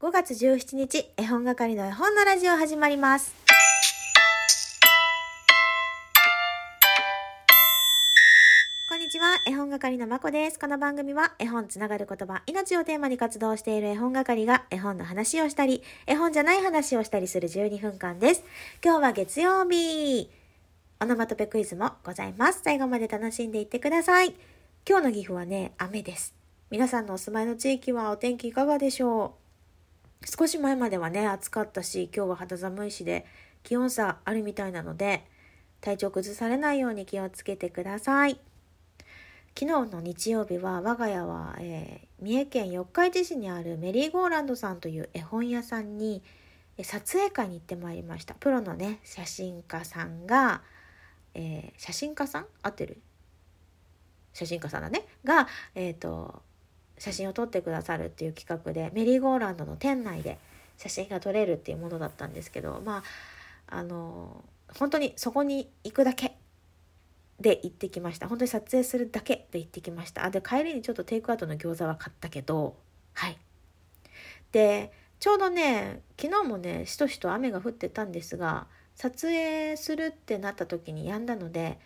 5月17日、絵本係の絵本のラジオ始まります。こんにちは、絵本係のまこです。この番組は絵本つながる言葉、命をテーマに活動している絵本係が絵本の話をしたり、絵本じゃない話をしたりする12分間です。今日は月曜日。オノマトペクイズもございます。最後まで楽しんでいってください。今日の岐阜はね、雨です。皆さんのお住まいの地域はお天気いかがでしょう？少し前まではね、暑かったし、今日は肌寒いしで、気温差あるみたいなので、体調崩されないように気をつけてください。昨日の日曜日は我が家は、えー三重県四日市市にあるメリーゴーランドさんという絵本屋さんに撮影会に行ってまいりました。プロのね写真家さんが、えー写真家さん？合ってる？写真家さんだね。が、えー、と写真を撮ってくださるっていう企画でメリーゴーランドの店内で写真が撮れるっていうものだったんですけどまああの本当にそこに行くだけで行ってきました。本当に撮影するだけで行ってきました。あで帰りにちょっとテイクアウトの餃子は買ったけどはい。でちょうどね昨日もねしとしと雨が降ってたんですが撮影するってなった時に止んだので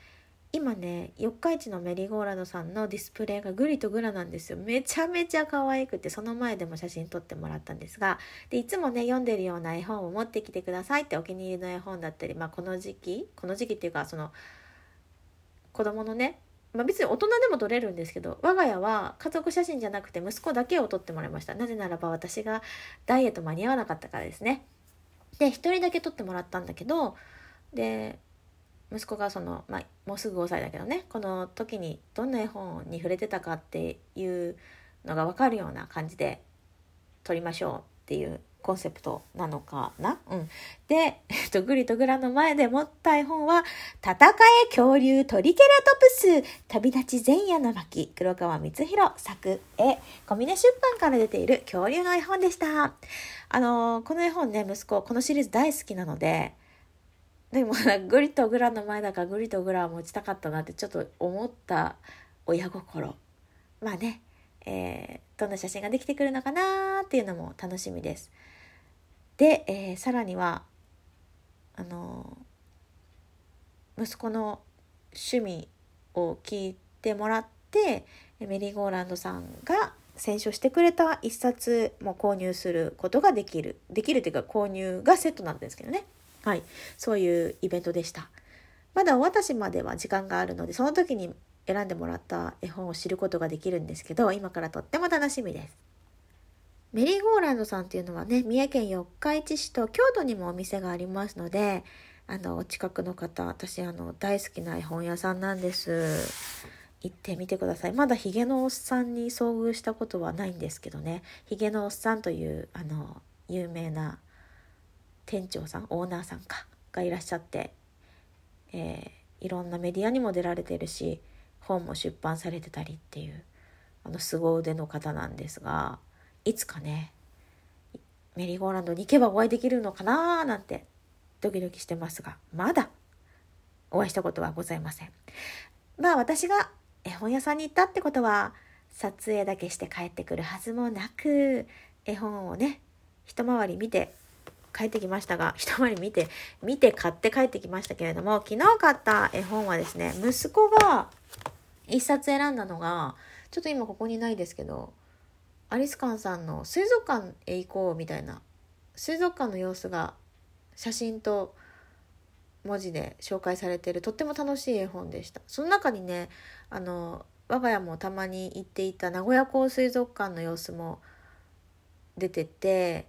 今ね四日市のメリーゴーランドさんのディスプレイがグリとグラなんですよ。めちゃめちゃ可愛くてその前でも写真撮ってもらったんですがでいつもね読んでるような絵本を持ってきてくださいってお気に入りの絵本だったり、まあ、この時期この時期っていうかその子供のね、まあ、別に大人でも撮れるんですけど我が家は家族写真じゃなくて息子だけを撮ってもらいました。なぜならば私がダイエット間に合わなかったからですね。で一人だけ撮ってもらったんだけどで息子がその、まあ、もうすぐ5歳だけどねこの時にどんな絵本に触れてたかっていうのが分かるような感じで撮りましょうっていうコンセプトなのかな。うん、で、えっと、グリとグラの前で持った絵本は、戦え恐竜トリケラトプス旅立ち前夜の巻黒川光弘作絵小峰出版から出ている恐竜の絵本でした。あのーこの絵本ね、息子、このシリーズ大好きなので、でもグリとグラの前だからグリとグラを持ちたかったなってちょっと思った親心。まあね、えーどんな写真ができてくるのかなっていうのも楽しみです。で、えーさらにはあのー息子の趣味を聞いてもらってメリーゴーランドさんが選書してくれた一冊も購入することができる。できるというか購入がセットなんですけどね。はい。そういうイベントでした。まだお渡しまでは時間があるのでその時に選んでもらった絵本を知ることができるんですけど今からとっても楽しみです。メリーゴーランドさんっていうのはね三重県四日市市と京都にもお店がありますのであのお近くの方私あの大好きな絵本屋さんなんです。行ってみてください。まだヒゲのおっさんに遭遇したことはないんですけどね。ヒゲのおっさんというあの有名な店長さんオーナーさんかがいらっしゃって、えーいろんなメディアにも出られてるし本も出版されてたりっていうあの凄腕の方なんですがいつかねメリーゴーランドに行けばお会いできるのかなーなんてドキドキしてますがまだお会いしたことはございません。まあ私が絵本屋さんに行ったってことは撮影だけして帰ってくるはずもなく絵本をね一回り見て帰ってきましたが 一回り見て見て買って帰ってきましたけれども昨日買った絵本はですね息子が一冊選んだのがちょっと今ここにないですけどアリスカンさんの水族館へ行こうみたいな水族館の様子が写真と文字で紹介されてるとっても楽しい絵本でした。その中にねあの我が家もたまに行っていた名古屋港水族館の様子も出てて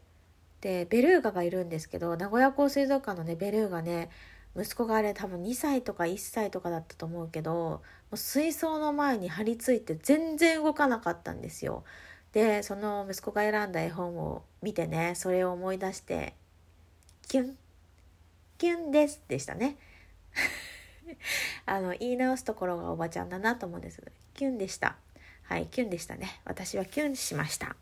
でベルーガがいるんですけど名古屋港水族館のねベルーガね息子があれ多分2歳とか1歳とかだったと思うけどもう水槽の前に張り付いて全然動かなかったんですよ。でその息子が選んだ絵本を見てねそれを思い出してキュンキュンですでしたね。あの言い直すところがおばちゃんだなと思うんですキュンでしたはいキュンでしたね私はキュンしました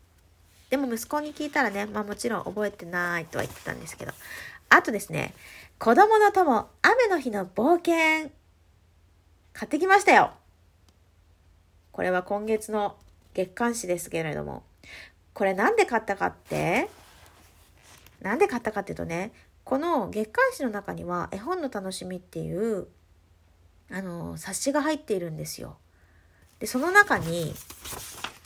でも息子に聞いたらねまあもちろん覚えてないとは言ってたんですけど。あとですね子供の友雨の日の冒険。買ってきましたよ。これは今月の月刊誌ですけれども。これなんで買ったかってなんで買ったかっていうとね、この月刊誌の中には絵本の楽しみっていうあの冊子が入っているんですよ。でその中に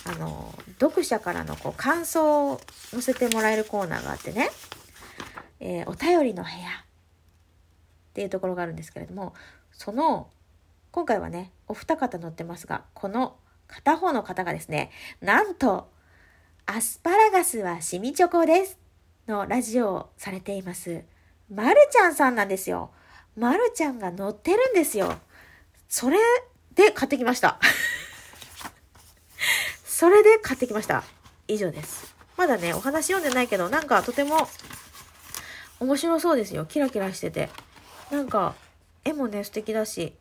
あの読者からのこう感想を載せてもらえるコーナーがあってね「えー、お便りの部屋」っていうところがあるんですけれどもその今回はねお二方載ってますがこの片方の方がですねなんと「アスパラガスはシミチョコです」のラジオをされていますまるちゃんさんなんですよ。まるちゃんが載ってるんですよ。それで買ってきました。それで買ってきました。以上です。まだね、お話読んでないけど、なんかとても面白そうですよ。キラキラしてて。なんか、絵もね、素敵だし、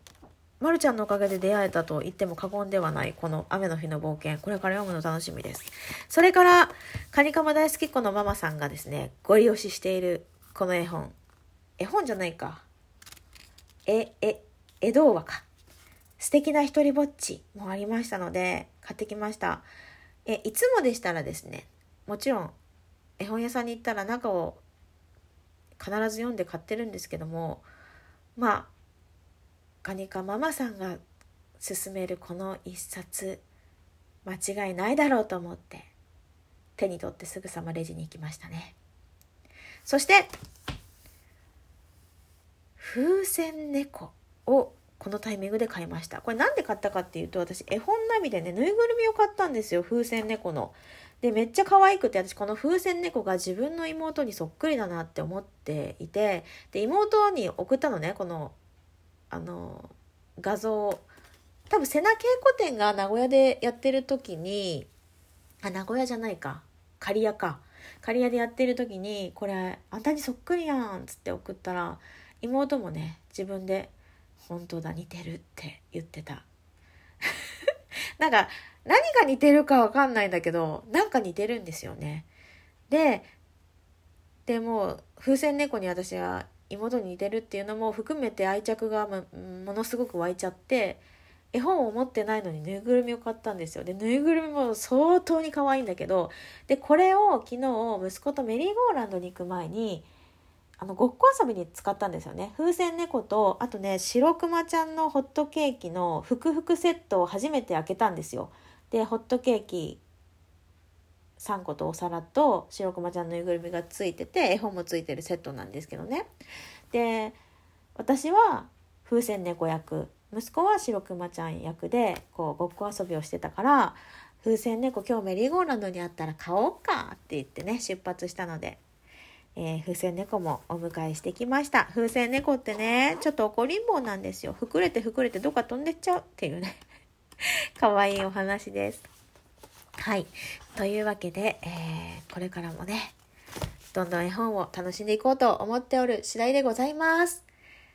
まるちゃんのおかげで出会えたと言っても過言ではない、この雨の日の冒険。これから読むの楽しみです。それから、カニカマ大好きっ子のママさんがですね、ご利用ししているこの絵本。絵本じゃないか。え、え、江戸話か。素敵な一人ぼっちもありましたので、買ってきました。え、いつもでしたらですね、もちろん絵本屋さんに行ったら中を必ず読んで買ってるんですけども、まあ、カニカママさんが勧めるこの一冊、間違いないだろうと思って、手に取ってすぐさまレジに行きましたね。そして、風船猫をこのタイミングで買いました。これなんで買ったかっていうと、私絵本並みでね、ぬいぐるみを買ったんですよ。風船猫の。で、めっちゃ可愛くて、私この風船猫が自分の妹にそっくりだなって思っていて、で、妹に送ったのね、この、あの、画像。多分、瀬名稽古展が名古屋でやってる時に、あ、名古屋じゃないか。刈谷か。刈谷でやってる時に、これ、あんたにそっくりやんっつって送ったら、妹もね自分で「本当だ似てる」って言ってた。なんか何が似てるかわかんないんだけどなんか似てるんですよね。ででも風船猫に私は妹に似てるっていうのも含めて愛着がものすごく湧いちゃって絵本を持ってないのにぬいぐるみを買ったんですよ。でぬいぐるみも相当に可愛いんだけどでこれを昨日息子とメリーゴーランドに行く前にあのごっこ遊びに使ったんですよね。風船猫とあとね白くまちゃんのホットケーキのふくふくセットを初めて開けたんですよ。でホットケーキ3個とお皿と白くまちゃんのぬいぐるみがついてて絵本もついてるセットなんですけどね。で私は風船猫役。息子は白くまちゃん役でこうごっこ遊びをしてたから風船猫今日メリーゴーランドにあったら買おうかって言ってね出発したので。えー、風船猫もお迎えしてきました。風船猫ってね、ちょっと怒りん坊なんですよ。膨れて膨れてどっか飛んでっちゃうっていうね、可愛いお話です。はい。というわけで、えー、これからもね、どんどん絵本を楽しんでいこうと思っておる次第でございます。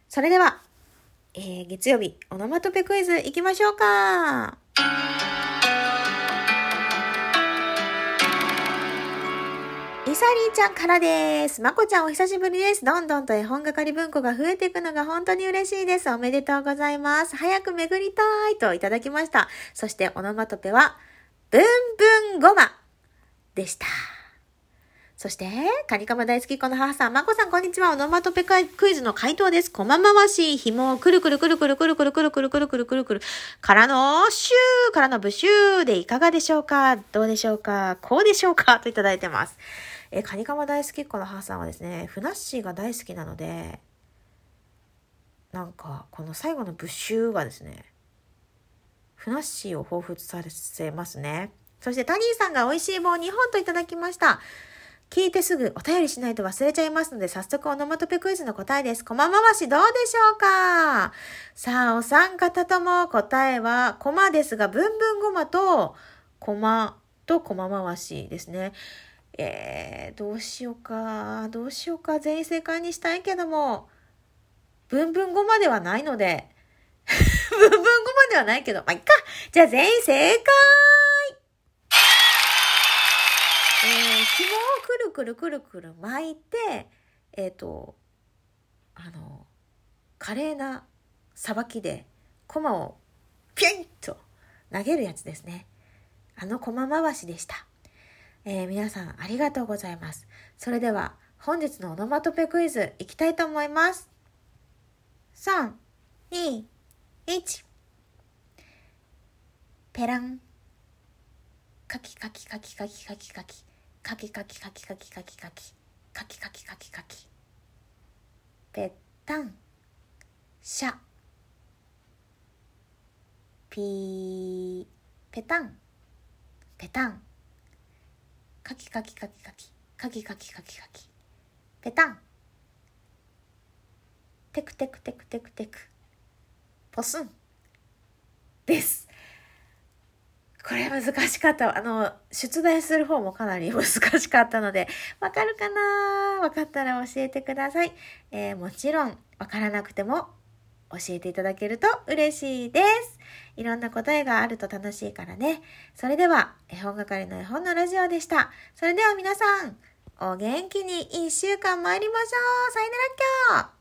それでは、えー、月曜日、オノマトペクイズ行きましょうか。りさりーちゃんからです。まこちゃんお久しぶりです。どんどんと絵本係文庫が増えていくのが本当に嬉しいです。おめでとうございます。早く巡りたいといただきました。そしてオノマトペは、ブンブンゴマでした。そして、カニカマ大好きこの母さん、まこさんこんにちは。オノマトペクイズの回答です。コマ回し、紐をくるくるくるくるくるくるくるくるくるくるくるくるからのシューからのブシューでいかがでしょうかどうでしょうかこうでしょうかといただいてます。えカニカマ大好きっ子の母さんはですね、ふなっしーが大好きなので、なんか、この最後のブッシュがですね、ふなっしーを彷彿させますね。そしてタニーさんが美味しい棒2本といただきました。聞いてすぐお便りしないと忘れちゃいますので、早速オノマトペクイズの答えです。コマ回しどうでしょうか?さあ、お三方とも答えはコマですが、ブンブンゴマとコマとコマ回しですね。えー、どうしようか、どうしようか、全員正解にしたいけども、ブンブン語まではないので、ブンブン語まではないけど、まあ、いっか。じゃあ全員正解えー、紐をくるくるくるくる巻いて、えっ、ー、と、あの、華麗なさばきで、コマをピュンと投げるやつですね。あのコマ回しでした。えー、皆さんありがとうございます。それでは本日のオノマトペクイズいきたいと思います。3、2、1。ペラン。カキカキカキカキカキカキ。カキカキカキカキカキカキ。カキカキカキカキ。ぺったん。シャ。ピー。ペタン。ペタン。カキカキカキカキ。カキカキカキカキ。ペタン。テクテクテクテクテク。ポスン。です。これ難しかった。あの、出題する方もかなり 難しかったので、わかるかなわかったら教えてください。えー、もちろん、わからなくても教えていただけると嬉しいです。いろんな答えがあると楽しいからね。それでは、絵本係の絵本のラジオでした。それでは皆さん、お元気に一週間参りましょうさよなら今日